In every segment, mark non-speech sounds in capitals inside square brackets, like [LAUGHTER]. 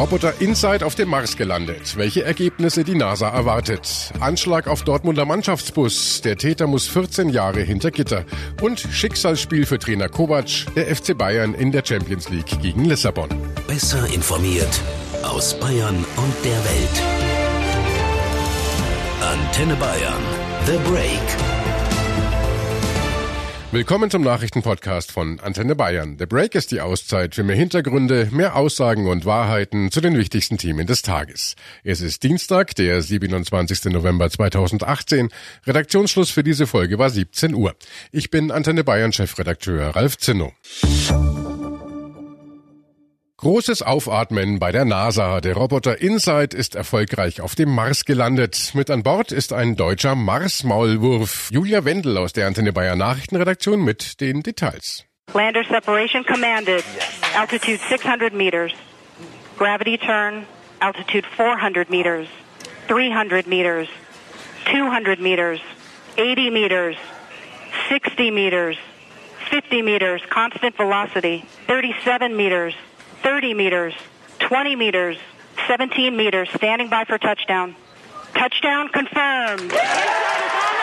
Roboter Insight auf dem Mars gelandet. Welche Ergebnisse die NASA erwartet. Anschlag auf Dortmunder Mannschaftsbus. Der Täter muss 14 Jahre hinter Gitter. Und Schicksalsspiel für Trainer Kovac. Der FC Bayern in der Champions League gegen Lissabon. Besser informiert aus Bayern und der Welt. Antenne Bayern. The Break. Willkommen zum Nachrichtenpodcast von Antenne Bayern. The Break ist die Auszeit für mehr Hintergründe, mehr Aussagen und Wahrheiten zu den wichtigsten Themen des Tages. Es ist Dienstag, der 27. November 2018. Redaktionsschluss für diese Folge war 17 Uhr. Ich bin Antenne Bayern Chefredakteur Ralf Zinno. Großes Aufatmen bei der NASA. Der Roboter InSight ist erfolgreich auf dem Mars gelandet. Mit an Bord ist ein deutscher Mars-Maulwurf. Julia Wendel aus der Antenne Bayern Nachrichtenredaktion mit den Details. Lander separation commanded. Altitude 600 meters. Gravity turn. Altitude 400 meters. 300 meters. 200 meters. 80 meters. 60 meters. 50 meters. Constant velocity. 37 meters. 30 meters, 20 meters, 17 meters, standing by for touchdown. Touchdown confirmed. [LAUGHS]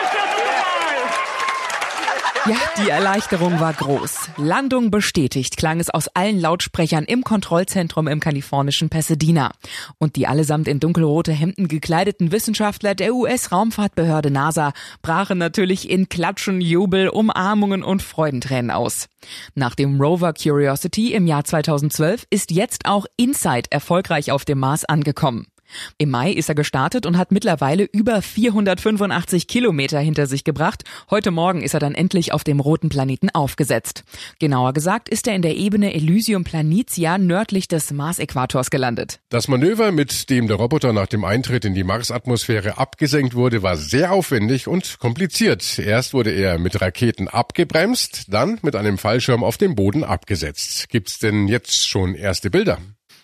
Ja, die Erleichterung war groß. Landung bestätigt, klang es aus allen Lautsprechern im Kontrollzentrum im kalifornischen Pasadena. Und die allesamt in dunkelrote Hemden gekleideten Wissenschaftler der US-Raumfahrtbehörde NASA brachen natürlich in Klatschen, Jubel, Umarmungen und Freudentränen aus. Nach dem Rover Curiosity im Jahr 2012 ist jetzt auch InSight erfolgreich auf dem Mars angekommen. Im Mai ist er gestartet und hat mittlerweile über 485 Kilometer hinter sich gebracht. Heute Morgen ist er dann endlich auf dem roten Planeten aufgesetzt. Genauer gesagt ist er in der Ebene Elysium Planitia nördlich des Mars-Äquators gelandet. Das Manöver, mit dem der Roboter nach dem Eintritt in die Marsatmosphäre abgesenkt wurde, war sehr aufwendig und kompliziert. Erst wurde er mit Raketen abgebremst, dann mit einem Fallschirm auf dem Boden abgesetzt. Gibt's denn jetzt schon erste Bilder?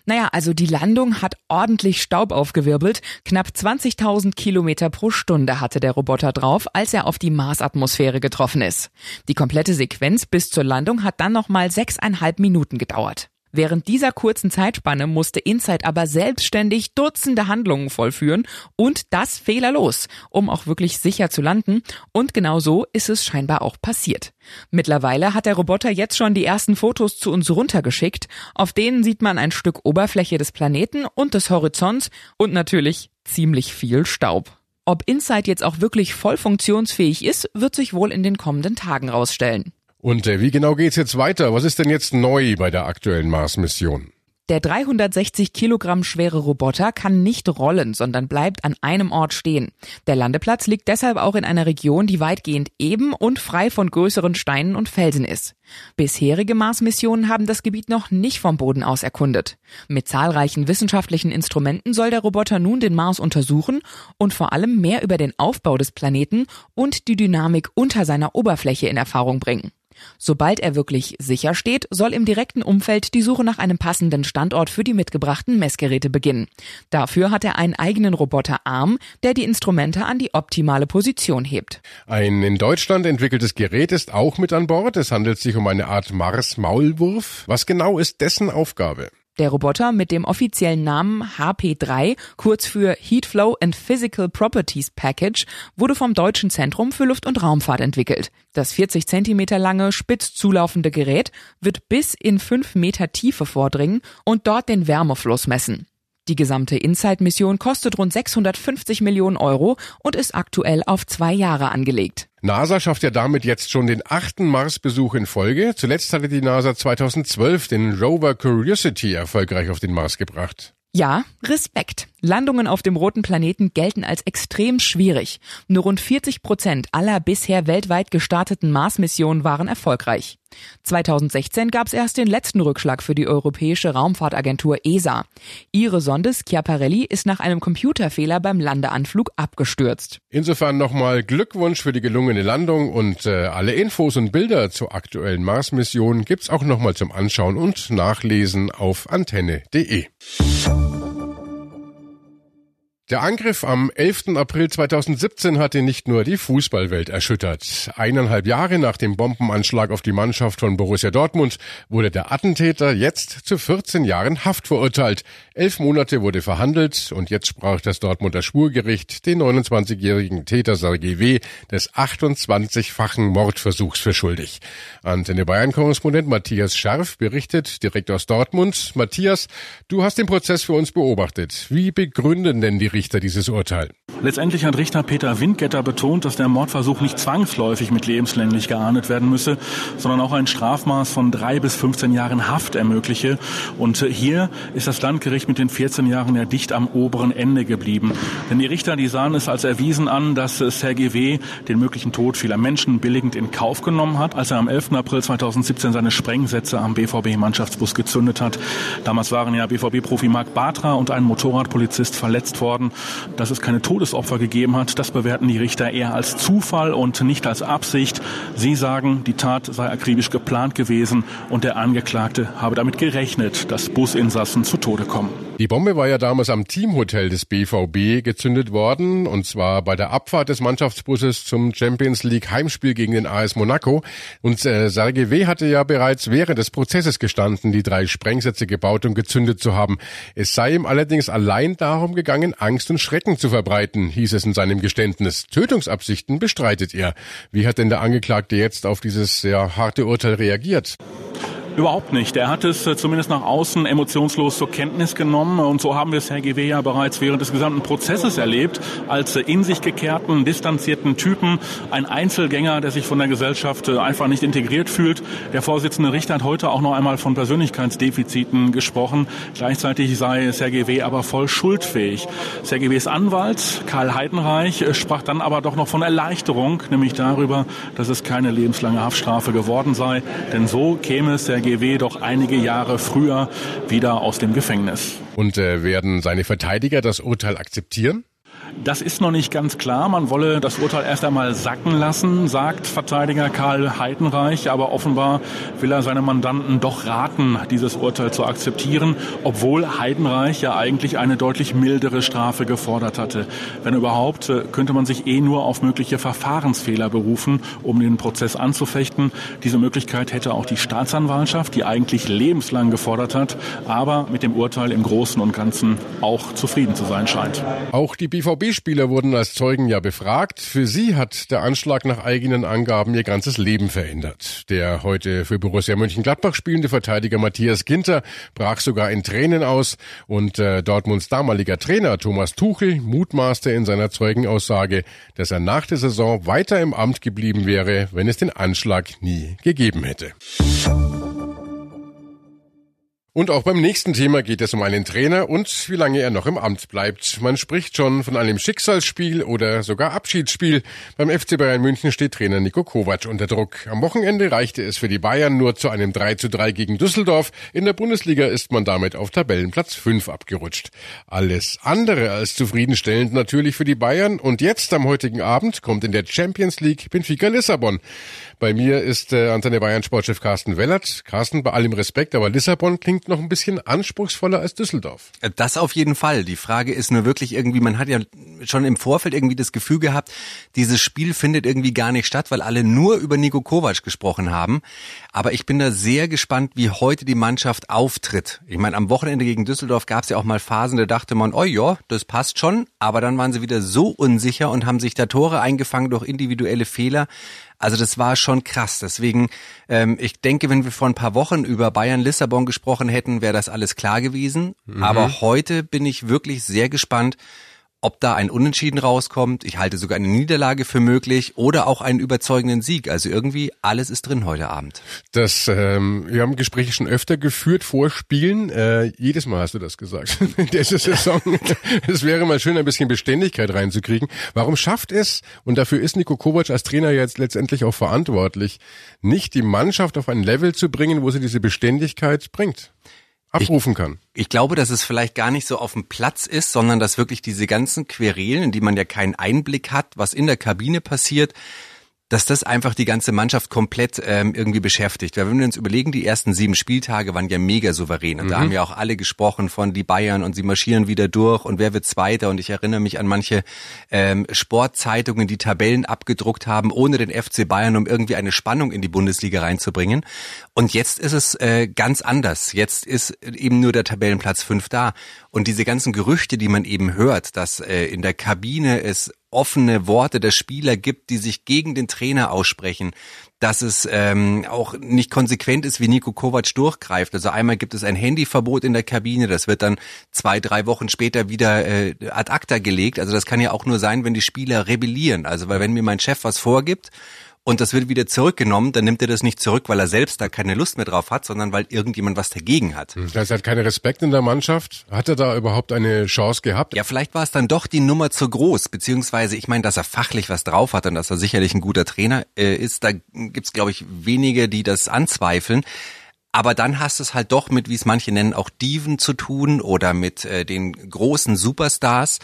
Naja, also die Landung hat ordentlich Staub aufgewirbelt. Knapp 20.000 Kilometer pro Stunde hatte der Roboter drauf, als er auf die Marsatmosphäre getroffen ist. Die komplette Sequenz bis zur Landung hat dann nochmal sechseinhalb Minuten gedauert. Während dieser kurzen Zeitspanne musste Insight aber selbstständig Dutzende Handlungen vollführen und das fehlerlos, um auch wirklich sicher zu landen. Und genau so ist es scheinbar auch passiert. Mittlerweile hat der Roboter jetzt schon die ersten Fotos zu uns runtergeschickt. Auf denen sieht man ein Stück Oberfläche des Planeten und des Horizonts und natürlich ziemlich viel Staub. Ob Insight jetzt auch wirklich voll funktionsfähig ist, wird sich wohl in den kommenden Tagen rausstellen. Und äh, wie genau geht's jetzt weiter? Was ist denn jetzt neu bei der aktuellen Mars-Mission? Der 360 Kilogramm schwere Roboter kann nicht rollen, sondern bleibt an einem Ort stehen. Der Landeplatz liegt deshalb auch in einer Region, die weitgehend eben und frei von größeren Steinen und Felsen ist. Bisherige Mars-Missionen haben das Gebiet noch nicht vom Boden aus erkundet. Mit zahlreichen wissenschaftlichen Instrumenten soll der Roboter nun den Mars untersuchen und vor allem mehr über den Aufbau des Planeten und die Dynamik unter seiner Oberfläche in Erfahrung bringen. Sobald er wirklich sicher steht, soll im direkten Umfeld die Suche nach einem passenden Standort für die mitgebrachten Messgeräte beginnen. Dafür hat er einen eigenen Roboterarm, der die Instrumente an die optimale Position hebt. Ein in Deutschland entwickeltes Gerät ist auch mit an Bord. Es handelt sich um eine Art Mars-Maulwurf. Was genau ist dessen Aufgabe? Der Roboter mit dem offiziellen Namen HP3, kurz für Heat Flow and Physical Properties Package, wurde vom Deutschen Zentrum für Luft- und Raumfahrt entwickelt. Das 40 Zentimeter lange, spitz zulaufende Gerät wird bis in 5 Meter Tiefe vordringen und dort den Wärmefluss messen. Die gesamte Insight-Mission kostet rund 650 Millionen Euro und ist aktuell auf zwei Jahre angelegt. NASA schafft ja damit jetzt schon den achten Mars-Besuch in Folge. Zuletzt hatte die NASA 2012 den Rover Curiosity erfolgreich auf den Mars gebracht. Ja, Respekt. Landungen auf dem roten Planeten gelten als extrem schwierig. Nur rund 40 Prozent aller bisher weltweit gestarteten Mars-Missionen waren erfolgreich. 2016 gab es erst den letzten Rückschlag für die Europäische Raumfahrtagentur ESA. Ihre Sonde Schiaparelli ist nach einem Computerfehler beim Landeanflug abgestürzt. Insofern nochmal Glückwunsch für die gelungene Landung und äh, alle Infos und Bilder zur aktuellen Mars-Mission gibt's auch nochmal zum Anschauen und Nachlesen auf antenne.de. Der Angriff am 11. April 2017 hatte nicht nur die Fußballwelt erschüttert. Eineinhalb Jahre nach dem Bombenanschlag auf die Mannschaft von Borussia Dortmund wurde der Attentäter jetzt zu 14 Jahren Haft verurteilt. Elf Monate wurde verhandelt und jetzt sprach das Dortmunder Schwurgericht den 29-jährigen Täter Sergei W. des 28-fachen Mordversuchs für schuldig. Antenne Bayern-Korrespondent Matthias Scharf berichtet direkt aus Dortmund. Matthias, du hast den Prozess für uns beobachtet. Wie begründen denn die Richter dieses Urteil? Letztendlich hat Richter Peter Windgetter betont, dass der Mordversuch nicht zwangsläufig mit lebenslänglich geahndet werden müsse, sondern auch ein Strafmaß von drei bis 15 Jahren Haft ermögliche. Und hier ist das Landgericht mit den 14 Jahren ja dicht am oberen Ende geblieben. Denn die Richter, die sahen es als erwiesen an, dass Sergei W. den möglichen Tod vieler Menschen billigend in Kauf genommen hat, als er am 11. April 2017 seine Sprengsätze am BVB-Mannschaftsbus gezündet hat. Damals waren ja BVB-Profi Marc Bartra und ein Motorradpolizist verletzt worden. Dass es keine Todesopfer gegeben hat, das bewerten die Richter eher als Zufall und nicht als Absicht. Sie sagen, die Tat sei akribisch geplant gewesen und der Angeklagte habe damit gerechnet, dass Businsassen zu Tode kommen. Die Bombe war ja damals am Teamhotel des BVB gezündet worden, und zwar bei der Abfahrt des Mannschaftsbusses zum Champions League Heimspiel gegen den AS Monaco. Und äh, Sergei W. hatte ja bereits während des Prozesses gestanden, die drei Sprengsätze gebaut und gezündet zu haben. Es sei ihm allerdings allein darum gegangen, Angst und Schrecken zu verbreiten, hieß es in seinem Geständnis. Tötungsabsichten bestreitet er. Wie hat denn der Angeklagte jetzt auf dieses sehr harte Urteil reagiert? Überhaupt nicht. Er hat es äh, zumindest nach außen emotionslos zur Kenntnis genommen. Und so haben wir es Herr GW ja bereits während des gesamten Prozesses erlebt, als äh, in sich gekehrten, distanzierten Typen, ein Einzelgänger, der sich von der Gesellschaft äh, einfach nicht integriert fühlt. Der Vorsitzende Richter hat heute auch noch einmal von Persönlichkeitsdefiziten gesprochen. Gleichzeitig sei Sergei W. aber voll schuldfähig. Sergei W.s Anwalt, Karl Heidenreich, sprach dann aber doch noch von Erleichterung, nämlich darüber, dass es keine lebenslange Haftstrafe geworden sei. Denn so käme Sergei GW doch einige Jahre früher wieder aus dem Gefängnis. Und äh, werden seine Verteidiger das Urteil akzeptieren? Das ist noch nicht ganz klar. Man wolle das Urteil erst einmal sacken lassen, sagt Verteidiger Karl Heidenreich. Aber offenbar will er seine Mandanten doch raten, dieses Urteil zu akzeptieren, obwohl Heidenreich ja eigentlich eine deutlich mildere Strafe gefordert hatte. Wenn überhaupt, äh, könnte man sich eh nur auf mögliche Verfahrensfehler berufen, um den Prozess anzufechten. Diese Möglichkeit hätte auch die Staatsanwaltschaft, die eigentlich lebenslang gefordert hat, aber mit dem Urteil im Großen und Ganzen auch zufrieden zu sein scheint. Auch die BVB BVB-Spieler wurden als Zeugen ja befragt. Für sie hat der Anschlag nach eigenen Angaben ihr ganzes Leben verändert. Der heute für Borussia Mönchengladbach spielende Verteidiger Matthias Ginter brach sogar in Tränen aus und äh, Dortmunds damaliger Trainer Thomas Tuchel mutmaßte in seiner Zeugenaussage, dass er nach der Saison weiter im Amt geblieben wäre, wenn es den Anschlag nie gegeben hätte. Und auch beim nächsten Thema geht es um einen Trainer und wie lange er noch im Amt bleibt. Man spricht schon von einem Schicksalsspiel oder sogar Abschiedsspiel. Beim FC Bayern München steht Trainer Nico Kovac unter Druck. Am Wochenende reichte es für die Bayern nur zu einem 3 zu 3 gegen Düsseldorf. In der Bundesliga ist man damit auf Tabellenplatz 5 abgerutscht. Alles andere als zufriedenstellend natürlich für die Bayern. Und jetzt am heutigen Abend kommt in der Champions League Benfica Lissabon. Bei mir ist äh, Antenne Bayern Sportchef Carsten Wellert. Carsten, bei allem Respekt, aber Lissabon klingt noch ein bisschen anspruchsvoller als Düsseldorf. Das auf jeden Fall. Die Frage ist nur wirklich irgendwie, man hat ja schon im Vorfeld irgendwie das Gefühl gehabt, dieses Spiel findet irgendwie gar nicht statt, weil alle nur über Nico Kovac gesprochen haben. Aber ich bin da sehr gespannt, wie heute die Mannschaft auftritt. Ich meine, am Wochenende gegen Düsseldorf gab es ja auch mal Phasen, da dachte man, oh ja, das passt schon. Aber dann waren sie wieder so unsicher und haben sich da Tore eingefangen durch individuelle Fehler. Also das war schon krass. Deswegen, ähm, ich denke, wenn wir vor ein paar Wochen über Bayern Lissabon gesprochen hätten, wäre das alles klar gewesen. Mhm. Aber heute bin ich wirklich sehr gespannt, ob da ein Unentschieden rauskommt, ich halte sogar eine Niederlage für möglich oder auch einen überzeugenden Sieg. Also irgendwie alles ist drin heute Abend. Das, ähm, wir haben Gespräche schon öfter geführt vor Spielen. Äh, jedes Mal hast du das gesagt [LAUGHS] in dieser Saison. es wäre mal schön, ein bisschen Beständigkeit reinzukriegen. Warum schafft es, und dafür ist Nico Kovac als Trainer jetzt letztendlich auch verantwortlich, nicht die Mannschaft auf ein Level zu bringen, wo sie diese Beständigkeit bringt? Abrufen kann. Ich, ich glaube, dass es vielleicht gar nicht so auf dem Platz ist, sondern dass wirklich diese ganzen Querelen, in die man ja keinen Einblick hat, was in der Kabine passiert, dass das einfach die ganze Mannschaft komplett ähm, irgendwie beschäftigt. Weil wenn wir uns überlegen, die ersten sieben Spieltage waren ja mega souverän. Und mhm. da haben ja auch alle gesprochen von die Bayern und sie marschieren wieder durch und wer wird Zweiter. Und ich erinnere mich an manche ähm, Sportzeitungen, die Tabellen abgedruckt haben, ohne den FC Bayern, um irgendwie eine Spannung in die Bundesliga reinzubringen. Und jetzt ist es äh, ganz anders. Jetzt ist eben nur der Tabellenplatz fünf da. Und diese ganzen Gerüchte, die man eben hört, dass äh, in der Kabine es offene Worte der Spieler gibt, die sich gegen den Trainer aussprechen, dass es ähm, auch nicht konsequent ist, wie Nico Kovac durchgreift. Also einmal gibt es ein Handyverbot in der Kabine, das wird dann zwei, drei Wochen später wieder äh, ad acta gelegt. Also das kann ja auch nur sein, wenn die Spieler rebellieren. Also weil wenn mir mein Chef was vorgibt und das wird wieder zurückgenommen, dann nimmt er das nicht zurück, weil er selbst da keine Lust mehr drauf hat, sondern weil irgendjemand was dagegen hat. Das heißt, er hat keinen Respekt in der Mannschaft. Hat er da überhaupt eine Chance gehabt? Ja, vielleicht war es dann doch die Nummer zu groß, beziehungsweise ich meine, dass er fachlich was drauf hat und dass er sicherlich ein guter Trainer äh, ist, da gibt's glaube ich wenige, die das anzweifeln. Aber dann hast es halt doch mit, wie es manche nennen, auch Diven zu tun oder mit äh, den großen Superstars.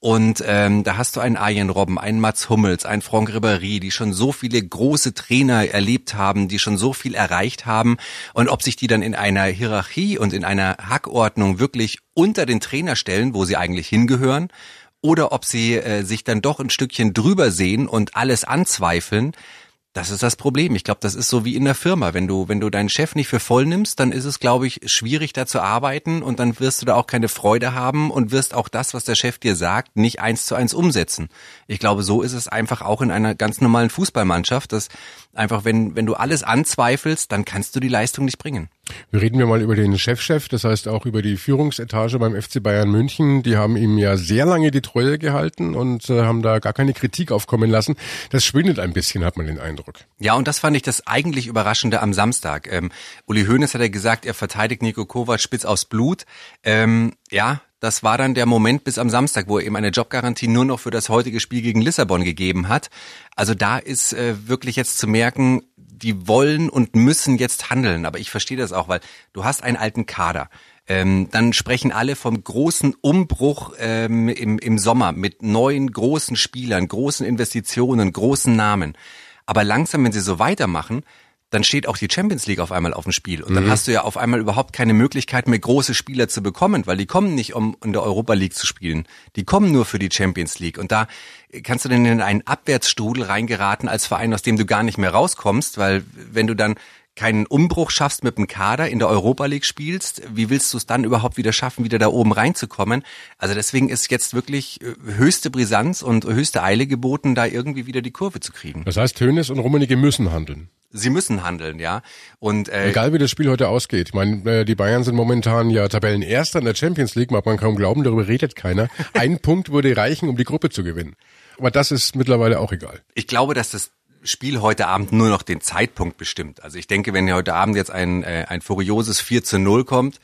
Und ähm, da hast du einen Arjen Robben, einen Mats Hummels, einen Franck Ribéry, die schon so viele große Trainer erlebt haben, die schon so viel erreicht haben. Und ob sich die dann in einer Hierarchie und in einer Hackordnung wirklich unter den Trainer stellen, wo sie eigentlich hingehören, oder ob sie äh, sich dann doch ein Stückchen drüber sehen und alles anzweifeln, das ist das Problem. Ich glaube, das ist so wie in der Firma. Wenn du, wenn du deinen Chef nicht für voll nimmst, dann ist es, glaube ich, schwierig da zu arbeiten und dann wirst du da auch keine Freude haben und wirst auch das, was der Chef dir sagt, nicht eins zu eins umsetzen. Ich glaube, so ist es einfach auch in einer ganz normalen Fußballmannschaft, dass einfach, wenn, wenn du alles anzweifelst, dann kannst du die Leistung nicht bringen. Wir reden wir mal über den Chefchef, -Chef, das heißt auch über die Führungsetage beim FC Bayern München. Die haben ihm ja sehr lange die Treue gehalten und äh, haben da gar keine Kritik aufkommen lassen. Das schwindet ein bisschen, hat man den Eindruck. Ja, und das fand ich das eigentlich Überraschende am Samstag. Ähm, Uli Hoeneß hat ja gesagt, er verteidigt Nico Kovac spitz aufs Blut. Ähm, ja, das war dann der Moment bis am Samstag, wo er eben eine Jobgarantie nur noch für das heutige Spiel gegen Lissabon gegeben hat. Also da ist äh, wirklich jetzt zu merken, die wollen und müssen jetzt handeln. Aber ich verstehe das auch, weil du hast einen alten Kader. Ähm, dann sprechen alle vom großen Umbruch ähm, im, im Sommer mit neuen großen Spielern, großen Investitionen, großen Namen. Aber langsam, wenn sie so weitermachen, dann steht auch die Champions League auf einmal auf dem Spiel. Und dann mhm. hast du ja auf einmal überhaupt keine Möglichkeit mehr, große Spieler zu bekommen, weil die kommen nicht, um in der Europa League zu spielen. Die kommen nur für die Champions League. Und da kannst du denn in einen Abwärtsstrudel reingeraten als Verein, aus dem du gar nicht mehr rauskommst, weil wenn du dann keinen Umbruch schaffst mit dem Kader, in der Europa League spielst, wie willst du es dann überhaupt wieder schaffen, wieder da oben reinzukommen? Also deswegen ist jetzt wirklich äh, höchste Brisanz und höchste Eile geboten, da irgendwie wieder die Kurve zu kriegen. Das heißt, Hönes und Rummenigge müssen handeln sie müssen handeln, ja. Und äh, egal wie das Spiel heute ausgeht. Ich meine, äh, die Bayern sind momentan ja Tabellenerster in der Champions League, mag man kaum glauben, darüber redet keiner. [LAUGHS] Ein Punkt würde reichen, um die Gruppe zu gewinnen. Aber das ist mittlerweile auch egal. Ich glaube, dass das Spiel heute Abend nur noch den Zeitpunkt bestimmt. Also ich denke, wenn heute Abend jetzt ein, äh, ein furioses 4 zu 0 kommt,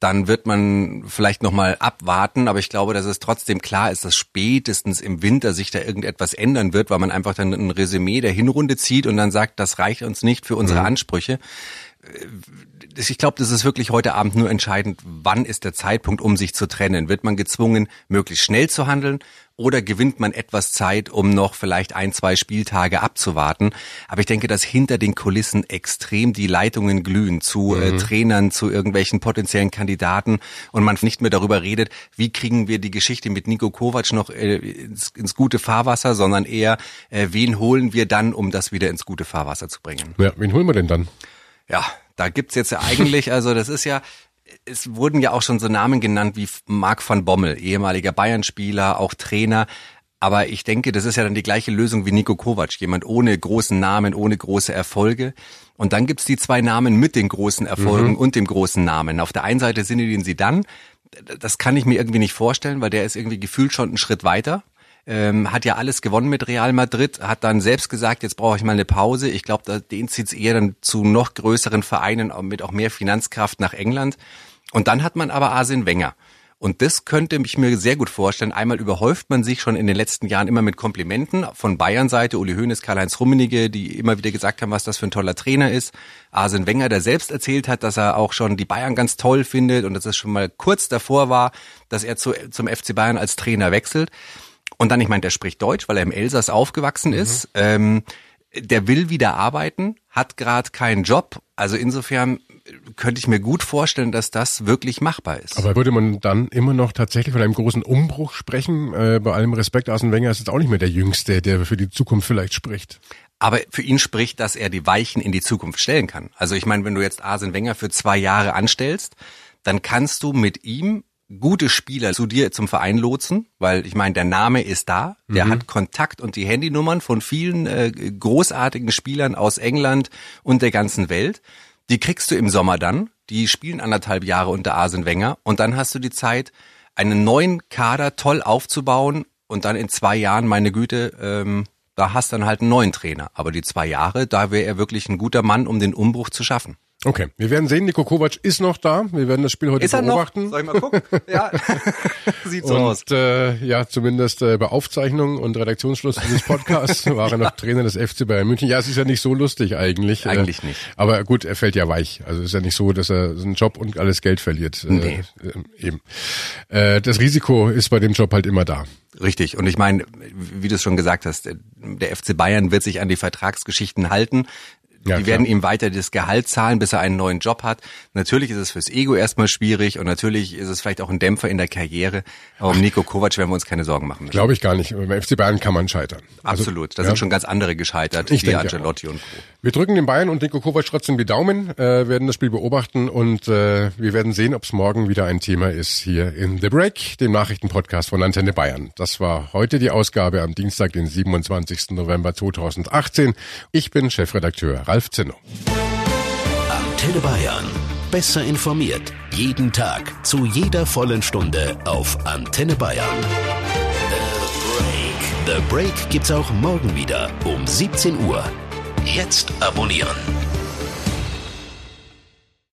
dann wird man vielleicht nochmal abwarten, aber ich glaube, dass es trotzdem klar ist, dass spätestens im Winter sich da irgendetwas ändern wird, weil man einfach dann ein Resümee der Hinrunde zieht und dann sagt, das reicht uns nicht für unsere mhm. Ansprüche. Ich glaube, das ist wirklich heute Abend nur entscheidend, wann ist der Zeitpunkt, um sich zu trennen. Wird man gezwungen, möglichst schnell zu handeln oder gewinnt man etwas Zeit, um noch vielleicht ein, zwei Spieltage abzuwarten? Aber ich denke, dass hinter den Kulissen extrem die Leitungen glühen zu äh, mhm. äh, Trainern, zu irgendwelchen potenziellen Kandidaten und man nicht mehr darüber redet, wie kriegen wir die Geschichte mit Nico Kovac noch äh, ins, ins, gute Fahrwasser, sondern eher, äh, wen holen wir dann, um das wieder ins gute Fahrwasser zu bringen? Ja, wen holen wir denn dann? Ja, da gibt's jetzt ja eigentlich, [LAUGHS] also das ist ja, es wurden ja auch schon so Namen genannt wie Marc van Bommel, ehemaliger Bayern-Spieler, auch Trainer. Aber ich denke, das ist ja dann die gleiche Lösung wie Nico Kovac, jemand ohne großen Namen, ohne große Erfolge. Und dann gibt's die zwei Namen mit den großen Erfolgen mhm. und dem großen Namen. Auf der einen Seite sind die sie dann. Das kann ich mir irgendwie nicht vorstellen, weil der ist irgendwie gefühlt schon einen Schritt weiter. Ähm, hat ja alles gewonnen mit Real Madrid, hat dann selbst gesagt, jetzt brauche ich mal eine Pause. Ich glaube, den zieht's eher dann zu noch größeren Vereinen mit auch mehr Finanzkraft nach England. Und dann hat man aber Arsene Wenger. Und das könnte ich mir sehr gut vorstellen. Einmal überhäuft man sich schon in den letzten Jahren immer mit Komplimenten von Bayern-Seite, Uli Hoeneß, Karl-Heinz Rummenigge, die immer wieder gesagt haben, was das für ein toller Trainer ist. Arsene Wenger, der selbst erzählt hat, dass er auch schon die Bayern ganz toll findet und dass es schon mal kurz davor war, dass er zu, zum FC Bayern als Trainer wechselt. Und dann, ich meine, der spricht Deutsch, weil er im Elsass aufgewachsen mhm. ist. Ähm, der will wieder arbeiten, hat gerade keinen Job. Also insofern könnte ich mir gut vorstellen, dass das wirklich machbar ist. Aber würde man dann immer noch tatsächlich von einem großen Umbruch sprechen? Äh, bei allem Respekt, Arsene Wenger ist jetzt auch nicht mehr der Jüngste, der für die Zukunft vielleicht spricht. Aber für ihn spricht, dass er die Weichen in die Zukunft stellen kann. Also ich meine, wenn du jetzt Arsene Wenger für zwei Jahre anstellst, dann kannst du mit ihm gute Spieler zu dir zum Verein lotsen, weil ich meine, der Name ist da, der mhm. hat Kontakt und die Handynummern von vielen äh, großartigen Spielern aus England und der ganzen Welt. Die kriegst du im Sommer dann, die spielen anderthalb Jahre unter Arsene Wenger und dann hast du die Zeit, einen neuen Kader toll aufzubauen und dann in zwei Jahren, meine Güte, ähm, da hast dann halt einen neuen Trainer. Aber die zwei Jahre, da wäre er wirklich ein guter Mann, um den Umbruch zu schaffen. Okay, wir werden sehen, Niko Kovac ist noch da. Wir werden das Spiel heute ist er beobachten. Noch? Soll ich mal gucken? [LAUGHS] ja, sieht so und, aus. Äh, ja, zumindest äh, bei Aufzeichnung und Redaktionsschluss dieses Podcasts [LAUGHS] war er noch Trainer des FC Bayern München. Ja, es ist ja nicht so lustig eigentlich. Äh, eigentlich nicht. Aber gut, er fällt ja weich. Also ist ja nicht so, dass er seinen Job und alles Geld verliert. Äh, nee. Äh, eben. Äh, das Risiko ist bei dem Job halt immer da. Richtig. Und ich meine, wie du es schon gesagt hast, der FC Bayern wird sich an die Vertragsgeschichten halten. Ja, die klar. werden ihm weiter das Gehalt zahlen, bis er einen neuen Job hat. Natürlich ist es fürs Ego erstmal schwierig und natürlich ist es vielleicht auch ein Dämpfer in der Karriere. Aber um Nico Kovac werden wir uns keine Sorgen machen. Glaube ich gar nicht. Beim FC Bayern kann man scheitern. Also, Absolut. Da ja. sind schon ganz andere gescheitert, ich wie Ancelotti auch. und Co. Wir drücken den Bayern und Nico Kovac trotzdem die Daumen, äh, werden das Spiel beobachten und äh, wir werden sehen, ob es morgen wieder ein Thema ist hier in The Break, dem Nachrichtenpodcast von Antenne Bayern. Das war heute die Ausgabe am Dienstag, den 27. November 2018. Ich bin Chefredakteur Ralf Ralf Zinno. Antenne Bayern. Besser informiert. Jeden Tag. Zu jeder vollen Stunde auf Antenne Bayern. The Break. The Break gibt's auch morgen wieder um 17 Uhr. Jetzt abonnieren.